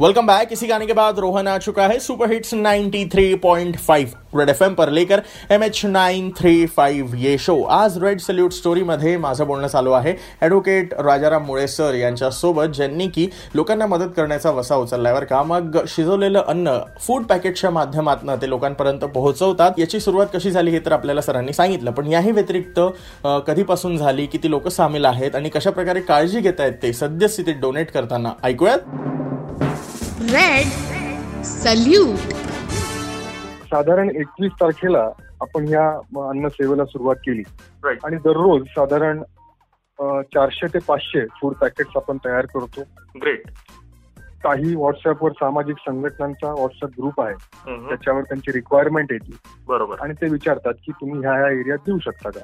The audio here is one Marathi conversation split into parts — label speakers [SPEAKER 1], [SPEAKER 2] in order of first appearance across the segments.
[SPEAKER 1] वेलकम बैक इसी गाने के बाद रोहन आ चुका है सुपर हिट्स 93.5 रेड एफ पर लेकर M H nine three five ये शो आज रेड सल्यूट स्टोरीमध्ये माझं बोलणं चालू आहे. ॲडव्होकेट राजाराम मुळे सर यांच्यासोबत ज्यांनी की लोकांना मदत करण्याचा वसा उचललाय बरं का. मग शिजवलेलं अन्न फूड पॅकेटच्या माध्यमातून ते लोकांपर्यंत पोहोचवतात. याची सुरुवात कशी झाली हे तर आपल्याला सरांनी सांगितलं. पण याही व्यतिरिक्त कधीपासून झाली किती लोक सामील आहेत आणि कशा प्रकारे काळजी घेत आहेत ते सद्यस्थितीत डोनेट करताना ऐकूयात.
[SPEAKER 2] रेड सल्यूट
[SPEAKER 3] साधारण एकवीस तारखेला आपण या अन्न सेवेला सुरुवात केली.
[SPEAKER 1] Right.
[SPEAKER 3] आणि दररोज साधारण चारशे ते पाचशे फूड पॅकेट्स आपण तयार करतो.
[SPEAKER 1] ग्रेट
[SPEAKER 3] काही व्हॉट्सअपवर सामाजिक संघटनांचा व्हॉट्सअप ग्रुप आहे. त्याच्यावर त्यांची रिक्वायरमेंट येते.
[SPEAKER 1] बरोबर.
[SPEAKER 3] आणि ते विचारतात की तुम्ही ह्या ह्या एरियात देऊ शकता का?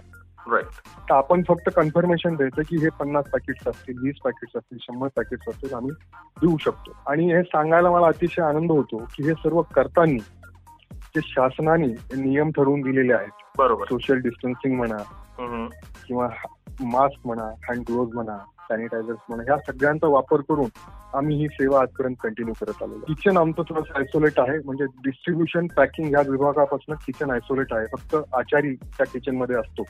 [SPEAKER 1] राईट
[SPEAKER 3] तर आपण फक्त कन्फर्मेशन द्यायचं की हे पन्नास पॅकेट्स असतील वीस पॅकेट्स असतील शंभर पॅकेट्स असतील आम्ही देऊ शकतो. आणि हे सांगायला मला अतिशय आनंद होतो की हे सर्व करताना जे शासनाने नियम ठरवून दिलेले आहेत.
[SPEAKER 1] बरोबर.
[SPEAKER 3] सोशल डिस्टन्सिंग म्हणा किंवा मास्क म्हणा हँड ग्लोव्ह म्हणा सॅनिटायझर्स म्हणा ह्या सगळ्यांचा वापर करून आम्ही ही सेवा आजपर्यंत कंटिन्यू करत आलो किचन आमचं थोडंसं आयसोलेट आहे. म्हणजे डिस्ट्रीब्युशन पॅकिंग ह्या विभागापासून किचन आयसोलेट आहे. फक्त आचारी त्या किचन मध्ये असतो.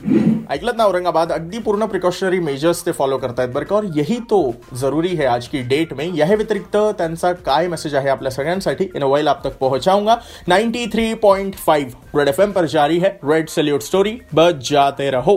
[SPEAKER 1] ऐकलत ना औरंगाबाद? अगदी पूर्ण प्रिकॉशनरी मेजर्स ते फॉलो करतायत बरं का? और यही तो ज़रूरी है आज की डेट में. यह व्यतिरिक्त त्यांचा काय मेसेज आहे आपल्या सगळ्यांसाठी? इन वाइल आप तक पहुंचाऊँगा. 93.5 रेड एफ़ पर जारी है. रेड सल्यूट स्टोरी बच जाते रहो.